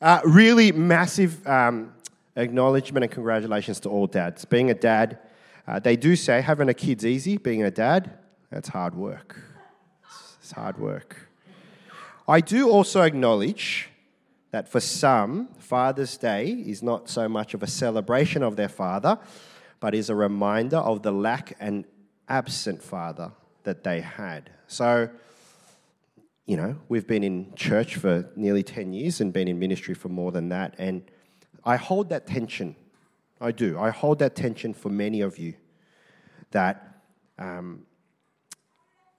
Uh, really massive um, acknowledgement and congratulations to all dads. Being a dad, uh, they do say having a kid's easy. Being a dad, that's hard work. It's hard work. I do also acknowledge that for some, Father's Day is not so much of a celebration of their father, but is a reminder of the lack and absent father that they had. So, you know, we've been in church for nearly 10 years and been in ministry for more than that. And I hold that tension. I do. I hold that tension for many of you that um,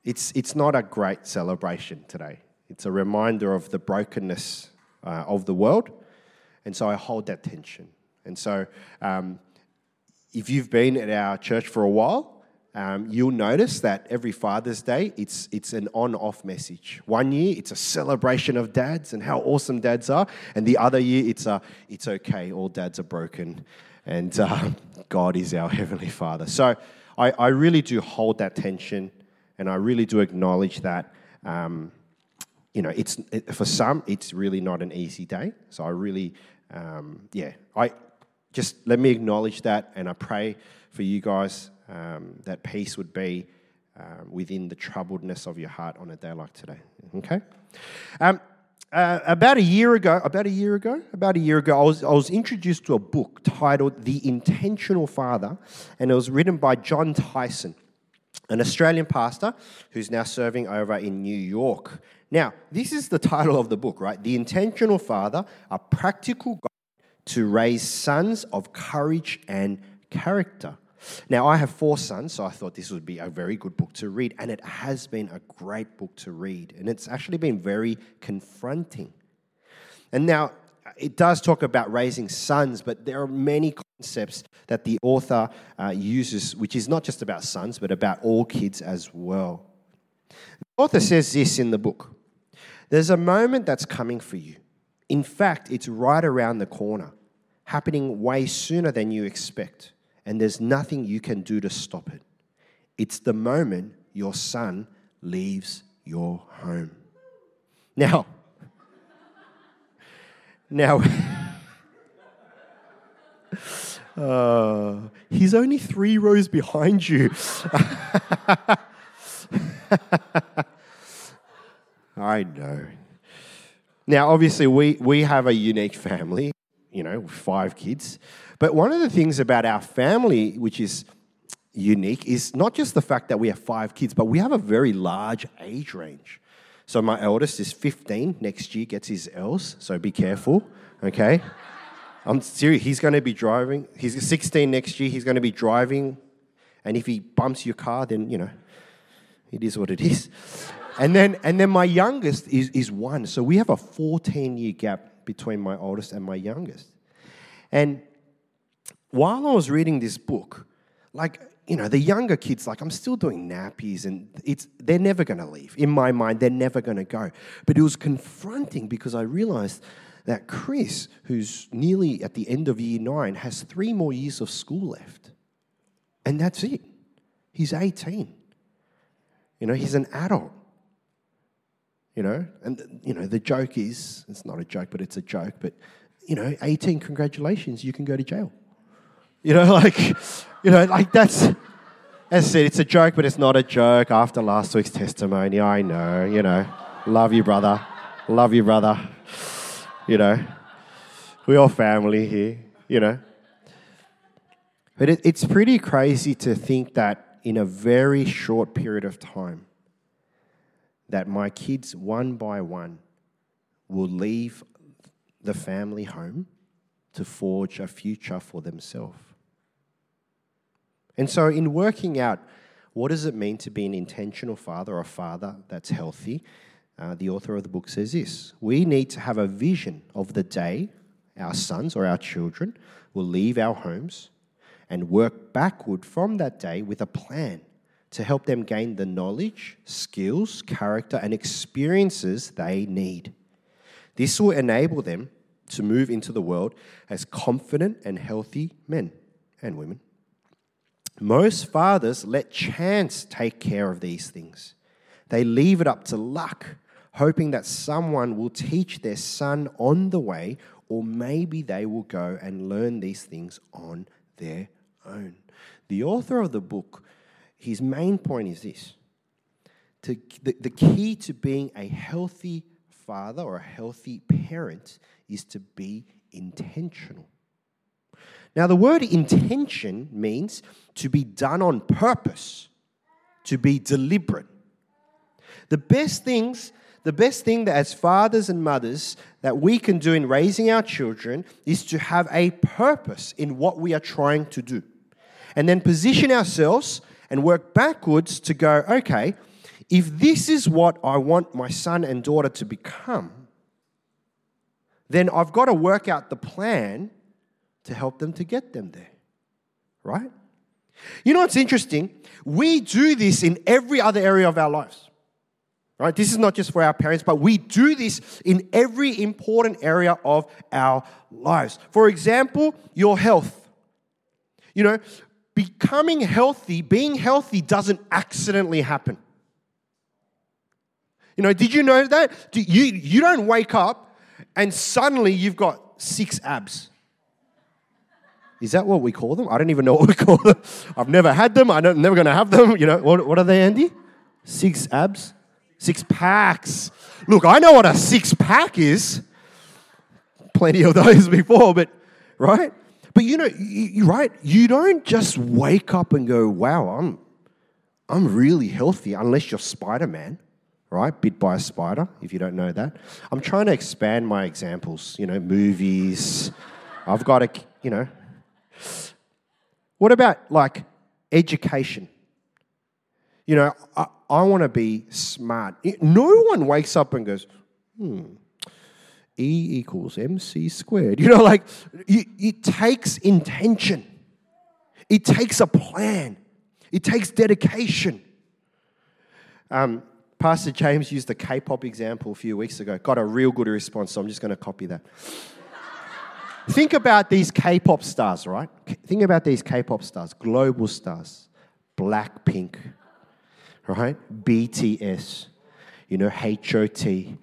it's, it's not a great celebration today. It's a reminder of the brokenness uh, of the world. And so I hold that tension. And so um, if you've been at our church for a while, um, you'll notice that every Father's Day, it's, it's an on off message. One year, it's a celebration of dads and how awesome dads are. And the other year, it's a, it's okay, all dads are broken. And uh, God is our Heavenly Father. So I, I really do hold that tension and I really do acknowledge that. Um, you know, it's it, for some, it's really not an easy day. So I really, um, yeah, I just let me acknowledge that, and I pray for you guys um, that peace would be um, within the troubledness of your heart on a day like today. Okay? Um, uh, about a year ago, about a year ago, about a year ago, I was, I was introduced to a book titled The Intentional Father, and it was written by Jon Tyson, an Australian pastor who's now serving over in New York. Now, this is the title of the book, right? The Intentional Father, a practical guide to raise sons of courage and character. Now, I have four sons, so I thought this would be a very good book to read, and it has been a great book to read, and it's actually been very confronting. And now, it does talk about raising sons, but there are many concepts that the author uh, uses, which is not just about sons, but about all kids as well. The author says this in the book There's a moment that's coming for you. In fact, it's right around the corner, happening way sooner than you expect and there's nothing you can do to stop it. It's the moment your son leaves your home. Now, now, uh, he's only three rows behind you. I know. Now, obviously, we, we have a unique family, you know, five kids. But one of the things about our family, which is unique, is not just the fact that we have five kids, but we have a very large age range. So my eldest is 15. Next year gets his L's, so be careful, okay? I'm serious. He's going to be driving. He's 16 next year. He's going to be driving, and if he bumps your car, then you know, it is what it is. And then, and then my youngest is, is one. So we have a 14 year gap between my oldest and my youngest. And while I was reading this book, like, you know, the younger kids, like, I'm still doing nappies and it's, they're never going to leave. In my mind, they're never going to go. But it was confronting because I realized that Chris, who's nearly at the end of year nine, has three more years of school left. And that's it. He's 18. You know, he's an adult. You know, and, you know, the joke is it's not a joke, but it's a joke, but, you know, 18, congratulations, you can go to jail. You know, like, you know, like that's, as said, it's a joke, but it's not a joke after last week's testimony. I know, you know. Love you, brother. Love you, brother. You know, we're all family here, you know. But it, it's pretty crazy to think that in a very short period of time, that my kids, one by one, will leave the family home to forge a future for themselves. And so, in working out what does it mean to be an intentional father or a father that's healthy, uh, the author of the book says this We need to have a vision of the day our sons or our children will leave our homes and work backward from that day with a plan to help them gain the knowledge, skills, character, and experiences they need. This will enable them to move into the world as confident and healthy men and women. Most fathers let chance take care of these things. They leave it up to luck, hoping that someone will teach their son on the way, or maybe they will go and learn these things on their own. The author of the book, his main point is this to, the, the key to being a healthy father or a healthy parent is to be intentional. Now, the word intention means to be done on purpose, to be deliberate. The best things, the best thing that as fathers and mothers that we can do in raising our children is to have a purpose in what we are trying to do. And then position ourselves and work backwards to go, okay, if this is what I want my son and daughter to become, then I've got to work out the plan to help them to get them there. Right? You know what's interesting? We do this in every other area of our lives. Right? This is not just for our parents, but we do this in every important area of our lives. For example, your health. You know, becoming healthy, being healthy doesn't accidentally happen. You know, did you know that? You, you don't wake up and suddenly you've got six abs. Is that what we call them? I don't even know what we call them. I've never had them. I'm never going to have them. You know, what, what are they, Andy? Six abs? Six packs. Look, I know what a six pack is. Plenty of those before, but, right? But you know, you, right? You don't just wake up and go, wow, I'm, I'm really healthy unless you're Spider Man right? Bit by a spider, if you don't know that. I'm trying to expand my examples, you know, movies. I've got a, you know. What about like education? You know, I, I want to be smart. No one wakes up and goes, hmm, E equals MC squared. You know, like it, it takes intention, it takes a plan, it takes dedication. Um, Pastor James used the K pop example a few weeks ago. Got a real good response, so I'm just going to copy that. Think about these K pop stars, right? Think about these K pop stars, global stars, Blackpink, right? BTS, you know, HOT, you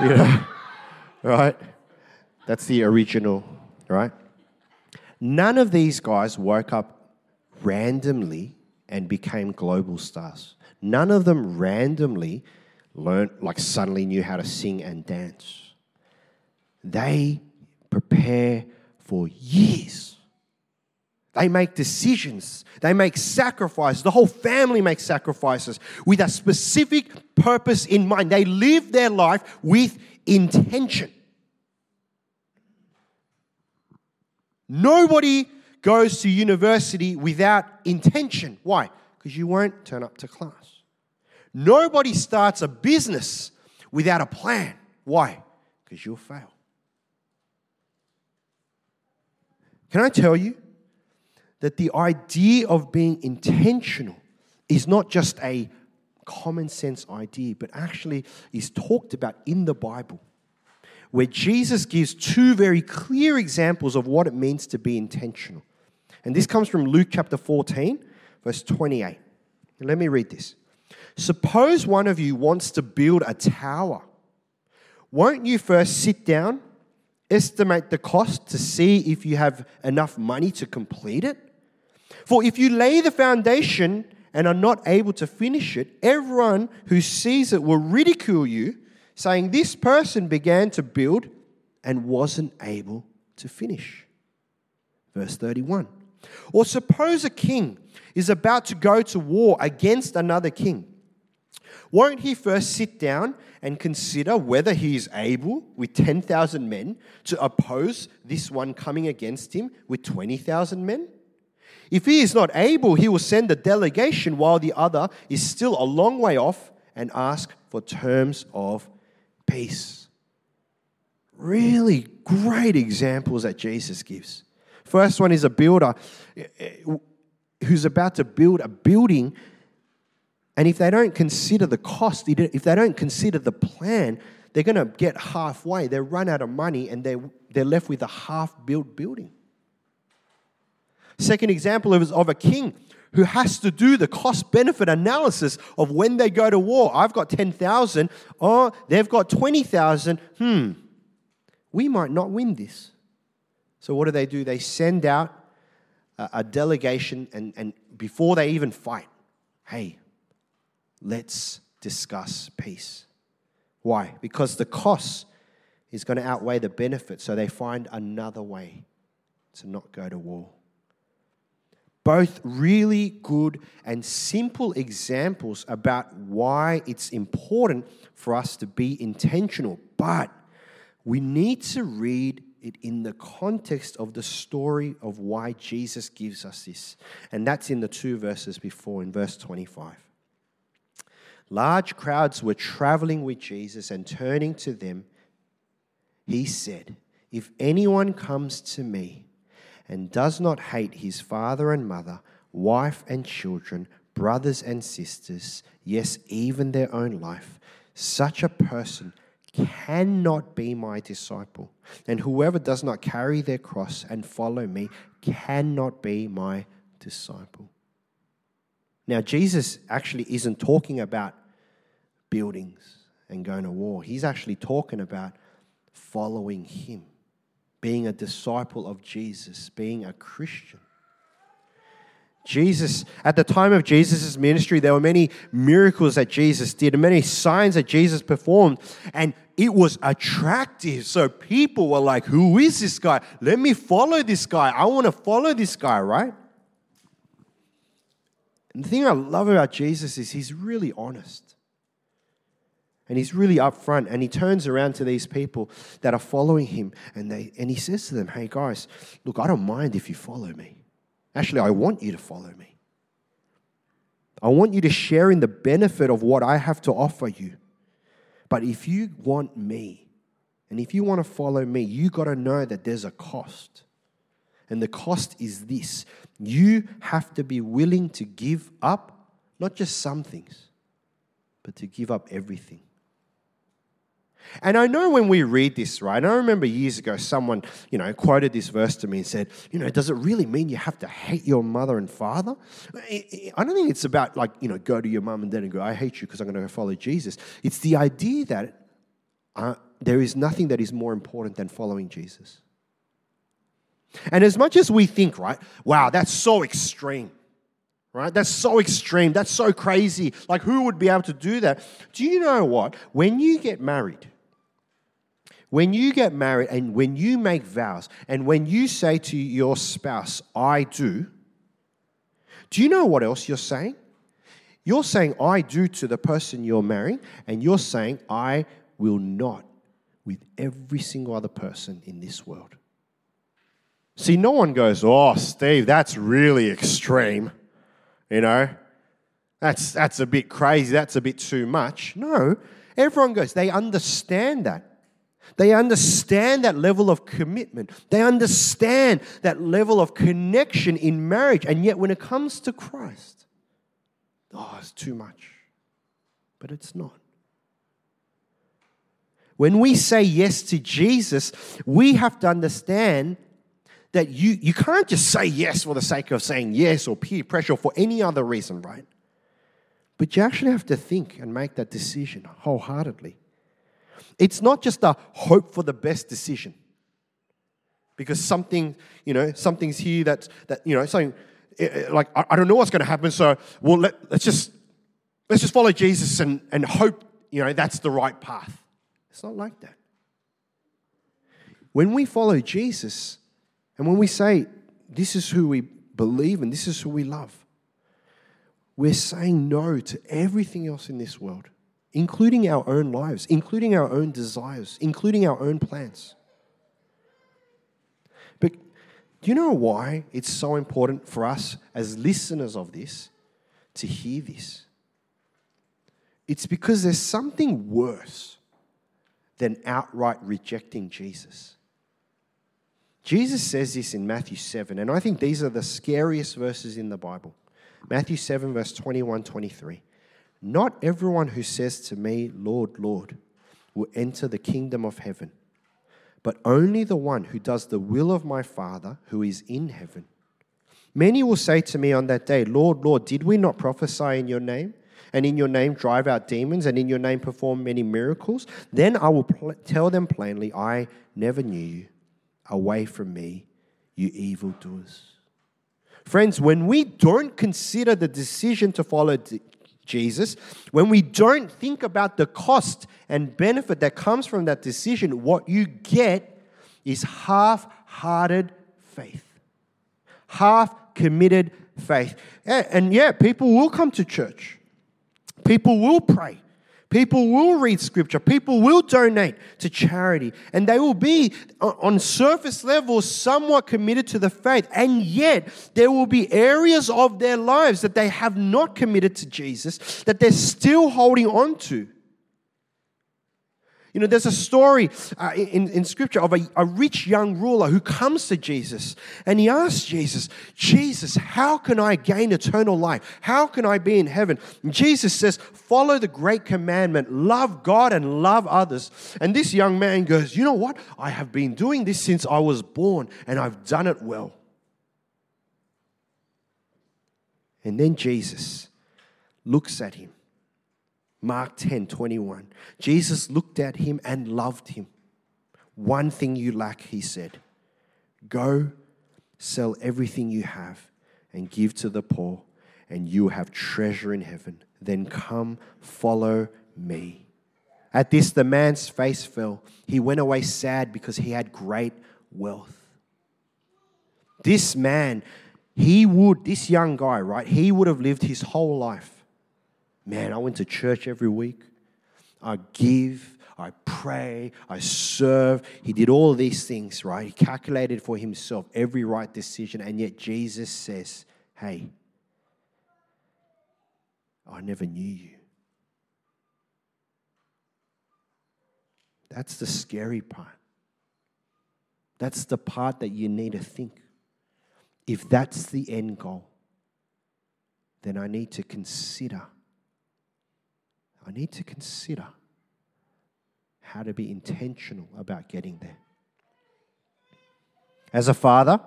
know, right? That's the original, right? None of these guys woke up randomly and became global stars. None of them randomly learned, like suddenly knew how to sing and dance. They prepare for years. They make decisions. They make sacrifices. The whole family makes sacrifices with a specific purpose in mind. They live their life with intention. Nobody goes to university without intention. Why? Because you won't turn up to class. Nobody starts a business without a plan. Why? Because you'll fail. Can I tell you that the idea of being intentional is not just a common sense idea, but actually is talked about in the Bible, where Jesus gives two very clear examples of what it means to be intentional. And this comes from Luke chapter 14, verse 28. let me read this. Suppose one of you wants to build a tower. Won't you first sit down, estimate the cost to see if you have enough money to complete it? For if you lay the foundation and are not able to finish it, everyone who sees it will ridicule you, saying, This person began to build and wasn't able to finish. Verse 31. Or suppose a king is about to go to war against another king. Won't he first sit down and consider whether he is able, with 10,000 men, to oppose this one coming against him with 20,000 men? If he is not able, he will send a delegation while the other is still a long way off and ask for terms of peace. Really great examples that Jesus gives. First one is a builder eh, eh, who's about to build a building and if they don't consider the cost, if they don't consider the plan, they're going to get halfway. They run out of money and they're, they're left with a half built building. Second example is of a king who has to do the cost benefit analysis of when they go to war. I've got 10,000, oh, they've got 20,000. Hmm, we might not win this. So, what do they do? They send out a, a delegation, and, and before they even fight, hey, let's discuss peace. Why? Because the cost is going to outweigh the benefit, so they find another way to not go to war. Both really good and simple examples about why it's important for us to be intentional, but we need to read it in the context of the story of why Jesus gives us this. And that's in the two verses before, in verse 25. Large crowds were traveling with Jesus and turning to them, he said, If anyone comes to me and does not hate his father and mother, wife and children, brothers and sisters, yes, even their own life, such a person cannot be my disciple. And whoever does not carry their cross and follow me cannot be my disciple. Now, Jesus actually isn't talking about buildings and going to war. He's actually talking about following him, being a disciple of Jesus, being a Christian. Jesus, at the time of Jesus' ministry, there were many miracles that Jesus did and many signs that Jesus performed, and it was attractive. So people were like, Who is this guy? Let me follow this guy. I want to follow this guy, right? And the thing I love about Jesus is he's really honest. And he's really upfront and he turns around to these people that are following him and, they, and he says to them, Hey guys, look, I don't mind if you follow me. Actually, I want you to follow me. I want you to share in the benefit of what I have to offer you. But if you want me, and if you want to follow me, you got to know that there's a cost. And the cost is this you have to be willing to give up not just some things, but to give up everything. And I know when we read this, right? I remember years ago someone, you know, quoted this verse to me and said, you know, does it really mean you have to hate your mother and father? I don't think it's about like, you know, go to your mum and dad and go, I hate you because I'm going to follow Jesus. It's the idea that uh, there is nothing that is more important than following Jesus. And as much as we think, right, wow, that's so extreme, right? That's so extreme. That's so crazy. Like, who would be able to do that? Do you know what? When you get married, when you get married and when you make vows and when you say to your spouse, I do, do you know what else you're saying? You're saying, I do to the person you're marrying, and you're saying, I will not with every single other person in this world. See, no one goes, Oh, Steve, that's really extreme. You know, that's, that's a bit crazy. That's a bit too much. No, everyone goes, they understand that. They understand that level of commitment. They understand that level of connection in marriage. And yet, when it comes to Christ, oh, it's too much. But it's not. When we say yes to Jesus, we have to understand that you, you can't just say yes for the sake of saying yes or peer pressure or for any other reason, right? But you actually have to think and make that decision wholeheartedly. It's not just a hope for the best decision. Because something, you know, something's here that's, that, you know, something, eh, eh, like, I don't know what's going to happen, so, well, let, let's just, let's just follow Jesus and, and hope, you know, that's the right path. It's not like that. When we follow Jesus, and when we say, this is who we believe and this is who we love, we're saying no to everything else in this world including our own lives, including our own desires, including our own plans. But do you know why it's so important for us as listeners of this to hear this? It's because there's something worse than outright rejecting Jesus. Jesus says this in Matthew 7, and I think these are the scariest verses in the Bible. Matthew 7, verse 21 23. Not everyone who says to me, Lord, Lord, will enter the kingdom of heaven, but only the one who does the will of my Father who is in heaven. Many will say to me on that day, Lord, Lord, did we not prophesy in your name? And in your name drive out demons, and in your name perform many miracles? Then I will pl- tell them plainly, I never knew you. Away from me, you evildoers. Friends, when we don't consider the decision to follow Jesus, when we don't think about the cost and benefit that comes from that decision, what you get is half hearted faith. Half committed faith. And yeah, people will come to church, people will pray. People will read scripture. People will donate to charity. And they will be, uh, on surface level, somewhat committed to the faith. And yet, there will be areas of their lives that they have not committed to Jesus, that they're still holding on to. You know, there's a story uh, in, in scripture of a, a rich young ruler who comes to Jesus and he asks Jesus, Jesus, how can I gain eternal life? How can I be in heaven? And Jesus says, Follow the great commandment, love God and love others. And this young man goes, You know what? I have been doing this since I was born and I've done it well. And then Jesus looks at him Mark 10 21. Jesus looked at him and loved him. One thing you lack, he said. Go sell everything you have and give to the poor, and you will have treasure in heaven. Then come, follow me. At this, the man's face fell. He went away sad because he had great wealth. This man, he would, this young guy, right, he would have lived his whole life Man, I went to church every week. I give, I pray, I serve. He did all these things, right? He calculated for himself every right decision. And yet Jesus says, Hey, I never knew you. That's the scary part. That's the part that you need to think. If that's the end goal, then I need to consider I need to consider how to be intentional about getting there. As a father,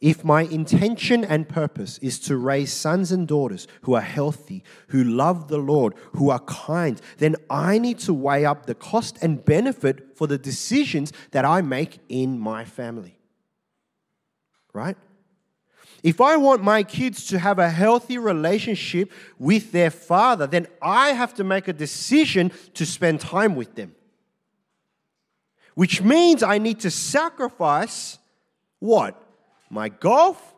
if my intention and purpose is to raise sons and daughters who are healthy, who love the Lord, who are kind, then I need to weigh up the cost and benefit for the decisions that I make in my family. Right? If I want my kids to have a healthy relationship with their father, then I have to make a decision to spend time with them. Which means I need to sacrifice what? My golf,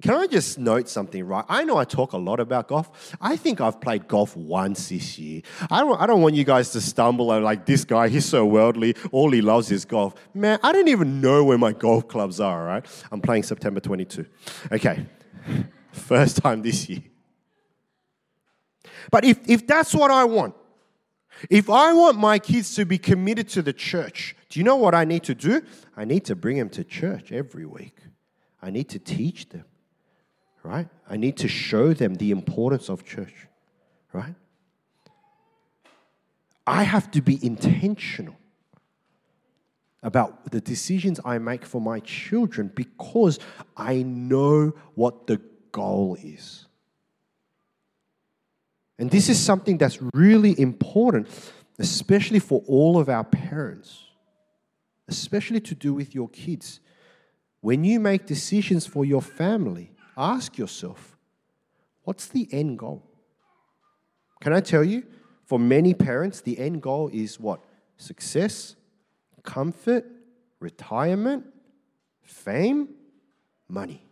can I just note something, right? I know I talk a lot about golf. I think I've played golf once this year. I don't, I don't want you guys to stumble and like, this guy, he's so worldly, all he loves is golf. Man, I don't even know where my golf clubs are, right? I'm playing September 22. Okay, first time this year. But if, if that's what I want, if I want my kids to be committed to the church, do you know what I need to do? I need to bring them to church every week. I need to teach them right? I need to show them the importance of church, right? I have to be intentional about the decisions I make for my children because I know what the goal is. And this is something that's really important, especially for all of our parents, especially to do with your kids. When you make decisions for your family, ask yourself what's the end goal? Can I tell you, for many parents, the end goal is what? Success, comfort, retirement, fame, money.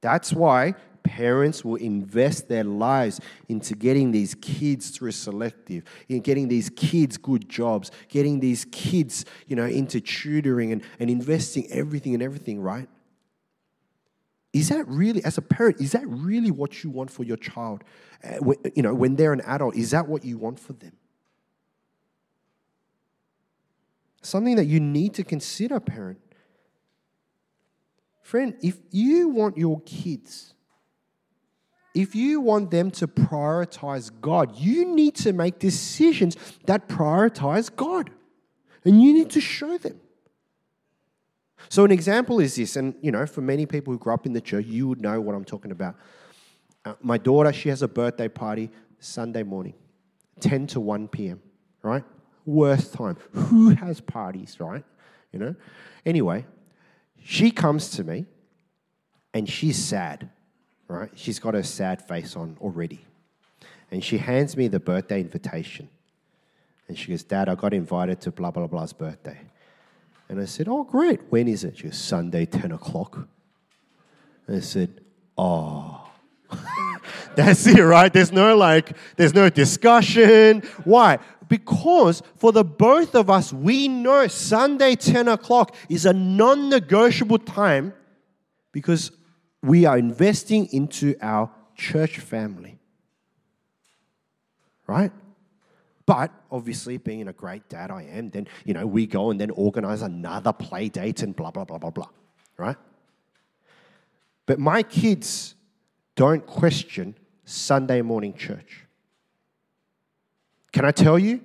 That's why parents will invest their lives into getting these kids through selective, in getting these kids good jobs, getting these kids, you know, into tutoring and, and investing everything and everything, right? Is that really, as a parent, is that really what you want for your child? Uh, you know, when they're an adult, is that what you want for them? Something that you need to consider, parent. Friend, if you want your kids, if you want them to prioritize God, you need to make decisions that prioritize God. And you need to show them. So, an example is this, and you know, for many people who grew up in the church, you would know what I'm talking about. Uh, my daughter, she has a birthday party Sunday morning, 10 to 1 p.m., right? Worst time. Who has parties, right? You know? Anyway, she comes to me and she's sad, right? She's got her sad face on already. And she hands me the birthday invitation. And she goes, Dad, I got invited to blah, blah, blah's birthday. And I said, Oh, great. When is it? She goes, Sunday, 10 o'clock. And I said, Oh. That's it, right? There's no like, there's no discussion. Why? Because for the both of us, we know Sunday 10 o'clock is a non negotiable time because we are investing into our church family. Right? But obviously, being a great dad I am, then, you know, we go and then organize another play date and blah, blah, blah, blah, blah. Right? But my kids don't question Sunday morning church. Can I tell you?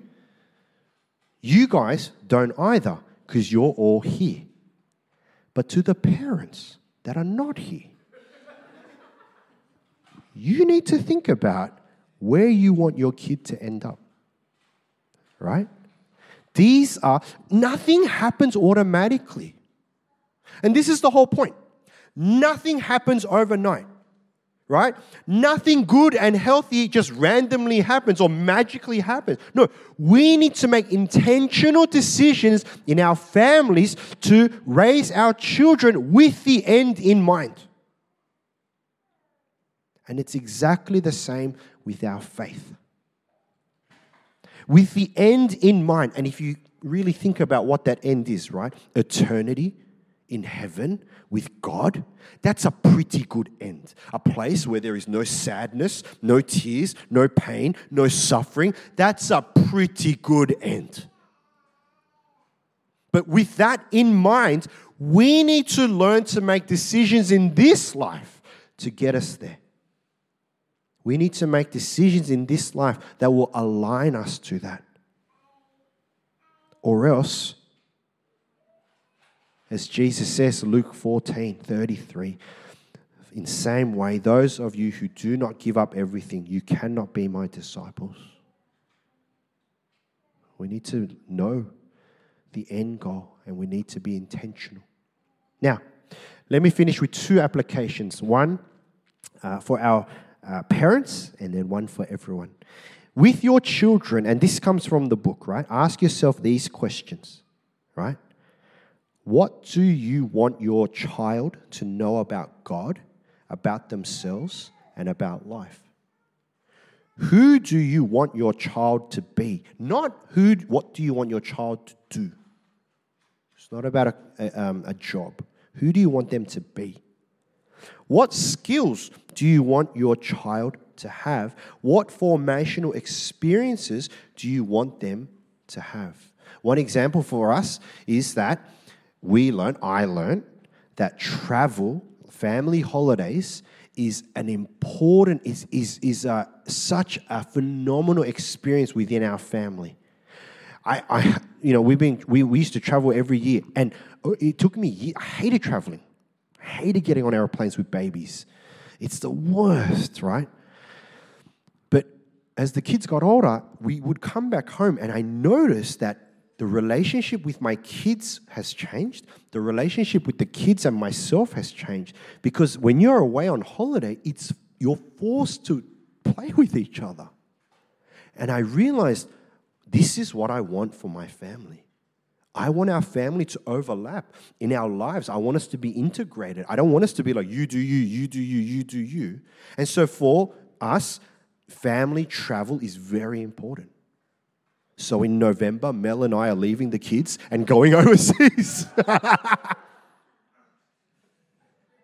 You guys don't either because you're all here. But to the parents that are not here, you need to think about where you want your kid to end up. Right? These are, nothing happens automatically. And this is the whole point. Nothing happens overnight right? Nothing good and healthy just randomly happens or magically happens. No, we need to make intentional decisions in our families to raise our children with the end in mind. And it's exactly the same with our faith. With the end in mind, and if you really think about what that end is, right? Eternity in heaven with God, that's a pretty good end. A place where there is no sadness, no tears, no pain, no suffering. That's a pretty good end. But with that in mind, we need to learn to make decisions in this life to get us there. We need to make decisions in this life that will align us to that. Or else, as Jesus says, Luke 14 33, in same way, those of you who do not give up everything, you cannot be my disciples. We need to know the end goal and we need to be intentional. Now, let me finish with two applications one uh, for our uh, parents and then one for everyone. With your children, and this comes from the book, right? Ask yourself these questions, right? What do you want your child to know about God, about themselves, and about life? Who do you want your child to be? Not who, what do you want your child to do? It's not about a, a, um, a job. Who do you want them to be? What skills do you want your child to have? What formational experiences do you want them to have? One example for us is that we learn, I learned, that travel, family holidays, is an important, is, is, is a, such a phenomenal experience within our family. I, I you know, we've been, we, we used to travel every year, and oh, it took me, I hated traveling. I hated getting on airplanes with babies. It's the worst, right? But as the kids got older, we would come back home, and I noticed that the relationship with my kids has changed. The relationship with the kids and myself has changed because when you're away on holiday, it's you're forced to play with each other. And I realized this is what I want for my family. I want our family to overlap in our lives. I want us to be integrated. I don't want us to be like, you do you, you do you, you do you. And so for us, family travel is very important. So in November, Mel and I are leaving the kids and going overseas.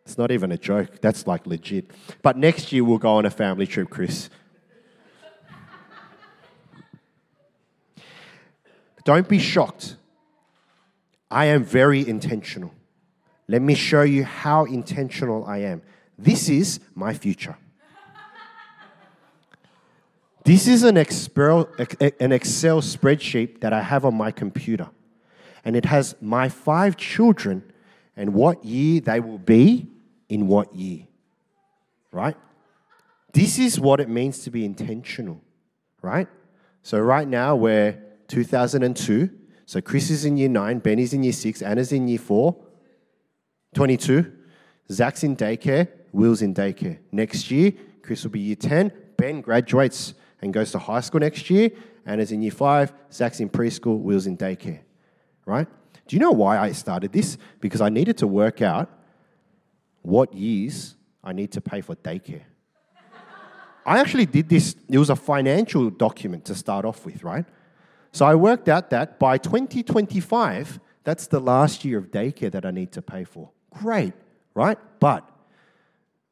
it's not even a joke, that's like legit. But next year, we'll go on a family trip, Chris. Don't be shocked. I am very intentional. Let me show you how intentional I am. This is my future. This is an Excel, an Excel spreadsheet that I have on my computer. And it has my five children and what year they will be in what year. Right? This is what it means to be intentional, right? So, right now we're 2002. So, Chris is in year nine, Benny's in year six, Anna's in year four, 22. Zach's in daycare, Will's in daycare. Next year, Chris will be year 10. Ben graduates and goes to high school next year. Anna's in year five, Zach's in preschool, Will's in daycare, right? Do you know why I started this? Because I needed to work out what years I need to pay for daycare. I actually did this, it was a financial document to start off with, right? So I worked out that by 2025, that's the last year of daycare that I need to pay for. Great, right? But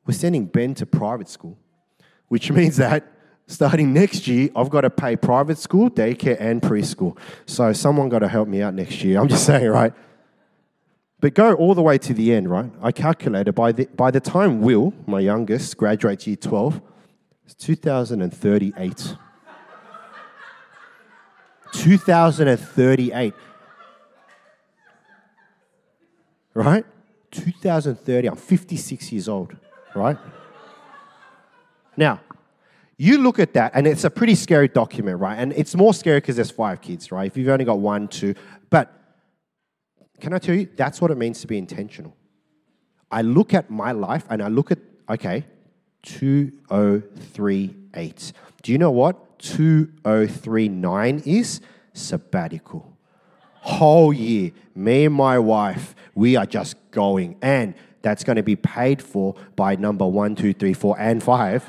we're sending Ben to private school, which means that starting next year, I've got to pay private school, daycare, and preschool. So someone got to help me out next year. I'm just saying, right? But go all the way to the end, right? I calculated by the, by the time Will, my youngest, graduates year 12, it's 2038. 2038. Right? 2030. I'm 56 years old, right? Now, you look at that, and it's a pretty scary document, right? And it's more scary because there's five kids, right? If you've only got one, two. But can I tell you, that's what it means to be intentional. I look at my life and I look at, okay, 2038. Do you know what 2039 is? Sabbatical. Whole year, me and my wife, we are just going. And that's going to be paid for by number one, two, three, four, and five.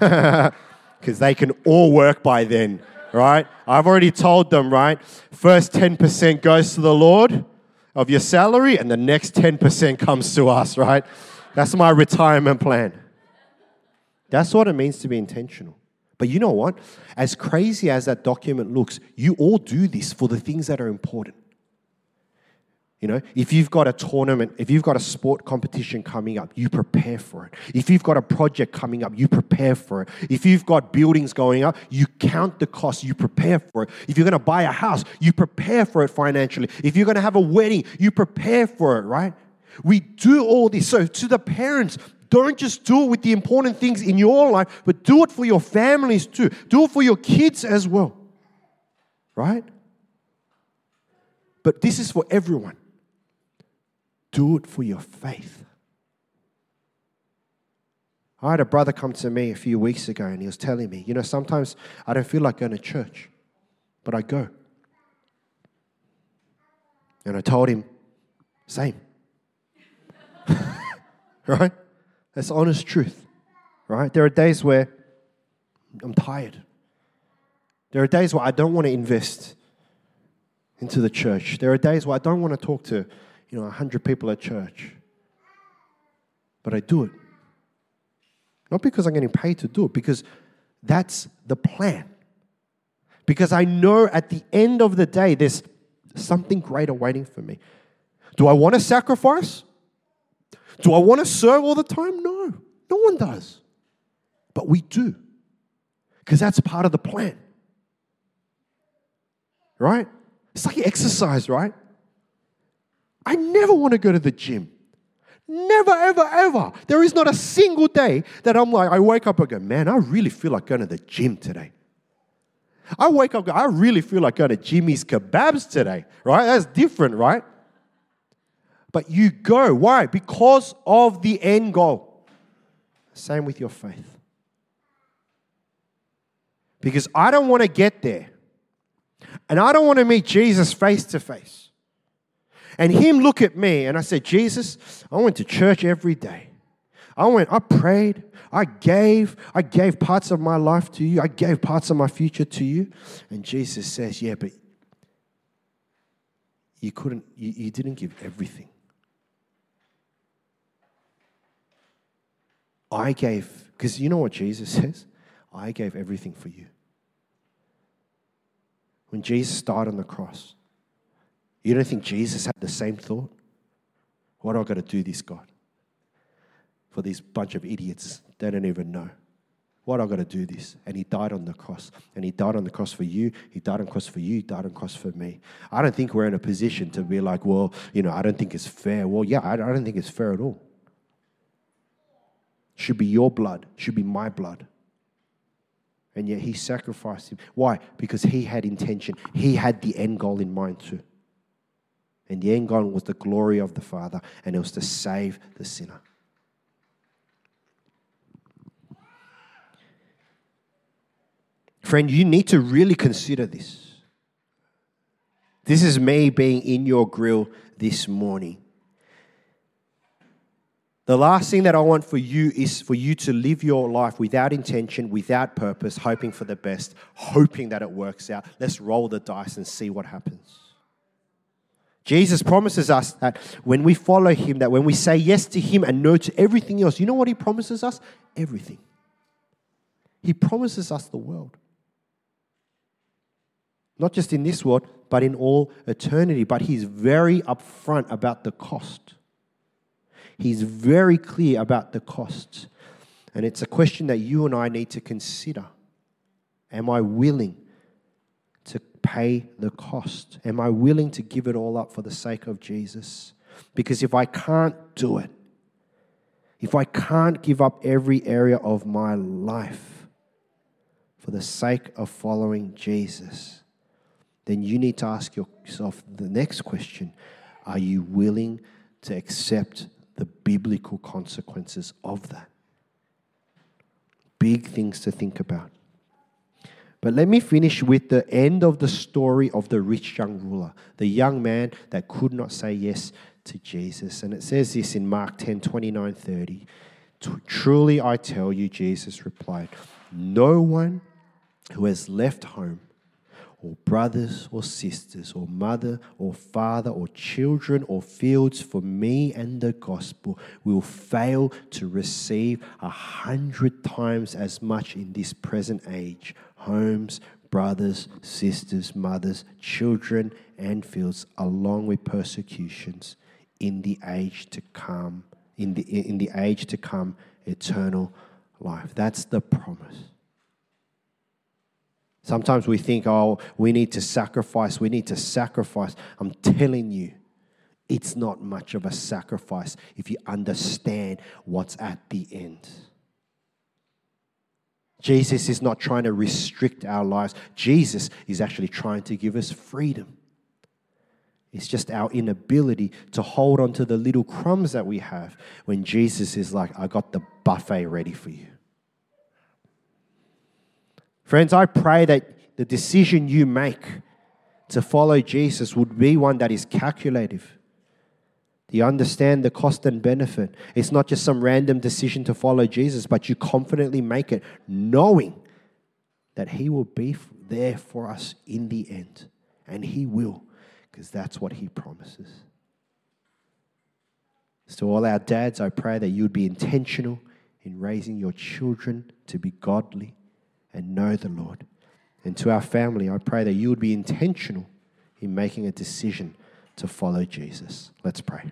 Because they can all work by then, right? I've already told them, right? First 10% goes to the Lord of your salary, and the next 10% comes to us, right? That's my retirement plan. That's what it means to be intentional. But you know what? As crazy as that document looks, you all do this for the things that are important. You know, if you've got a tournament, if you've got a sport competition coming up, you prepare for it. If you've got a project coming up, you prepare for it. If you've got buildings going up, you count the costs, you prepare for it. If you're going to buy a house, you prepare for it financially. If you're going to have a wedding, you prepare for it, right? We do all this. So, to the parents, don't just do it with the important things in your life, but do it for your families too. Do it for your kids as well, right? But this is for everyone do it for your faith. I had a brother come to me a few weeks ago and he was telling me, you know, sometimes I don't feel like going to church, but I go. And I told him, same. right? That's honest truth, right? There are days where I'm tired. There are days where I don't want to invest into the church. There are days where I don't want to talk to you know, 100 people at church. But I do it. Not because I'm getting paid to do it, because that's the plan. Because I know at the end of the day, there's something greater waiting for me. Do I want to sacrifice? Do I want to serve all the time? No, no one does. But we do. Because that's part of the plan. Right? It's like exercise, right? I never want to go to the gym. Never, ever, ever. There is not a single day that I'm like, I wake up and go, man, I really feel like going to the gym today. I wake up, I really feel like going to Jimmy's Kebabs today, right? That's different, right? But you go. Why? Because of the end goal. Same with your faith. Because I don't want to get there. And I don't want to meet Jesus face to face and him look at me and I said, Jesus, I went to church every day. I went, I prayed, I gave, I gave parts of my life to you, I gave parts of my future to you. And Jesus says, Yeah, but you couldn't, you, you didn't give everything. I gave, because you know what Jesus says? I gave everything for you. When Jesus died on the cross, you don't think Jesus had the same thought? What do I got to do this, God? For these bunch of idiots, they don't even know. What I got to do this, and He died on the cross, and He died on the cross for you. He died on the cross for you. He died on the cross for me. I don't think we're in a position to be like, well, you know, I don't think it's fair. Well, yeah, I don't think it's fair at all. Should be your blood. Should be my blood. And yet He sacrificed Him. Why? Because He had intention. He had the end goal in mind too. And the end goal was the glory of the Father, and it was to save the sinner. Friend, you need to really consider this. This is me being in your grill this morning. The last thing that I want for you is for you to live your life without intention, without purpose, hoping for the best, hoping that it works out. Let's roll the dice and see what happens. Jesus promises us that when we follow him, that when we say yes to him and no to everything else, you know what he promises us? Everything. He promises us the world. Not just in this world, but in all eternity. But he's very upfront about the cost. He's very clear about the costs. And it's a question that you and I need to consider. Am I willing to pay the cost? Am I willing to give it all up for the sake of Jesus? Because if I can't do it, if I can't give up every area of my life for the sake of following Jesus, then you need to ask yourself the next question Are you willing to accept the biblical consequences of that? Big things to think about. But let me finish with the end of the story of the rich young ruler, the young man that could not say yes to Jesus. And it says this in Mark 10 29 30. Truly I tell you, Jesus replied, no one who has left home or brothers or sisters, or mother or father, or children or fields for me and the gospel will fail to receive a hundred times as much in this present age homes, brothers, sisters, mothers, children, and fields, along with persecutions in the age to come, in the, in the age to come, eternal life. That's the promise. Sometimes we think, oh, we need to sacrifice, we need to sacrifice. I'm telling you, it's not much of a sacrifice if you understand what's at the end. Jesus is not trying to restrict our lives, Jesus is actually trying to give us freedom. It's just our inability to hold on to the little crumbs that we have when Jesus is like, I got the buffet ready for you. Friends, I pray that the decision you make to follow Jesus would be one that is calculative. You understand the cost and benefit? It's not just some random decision to follow Jesus, but you confidently make it knowing that He will be there for us in the end. And He will, because that's what He promises. So, all our dads, I pray that you would be intentional in raising your children to be godly and know the Lord. And to our family, I pray that you would be intentional in making a decision to follow Jesus. Let's pray.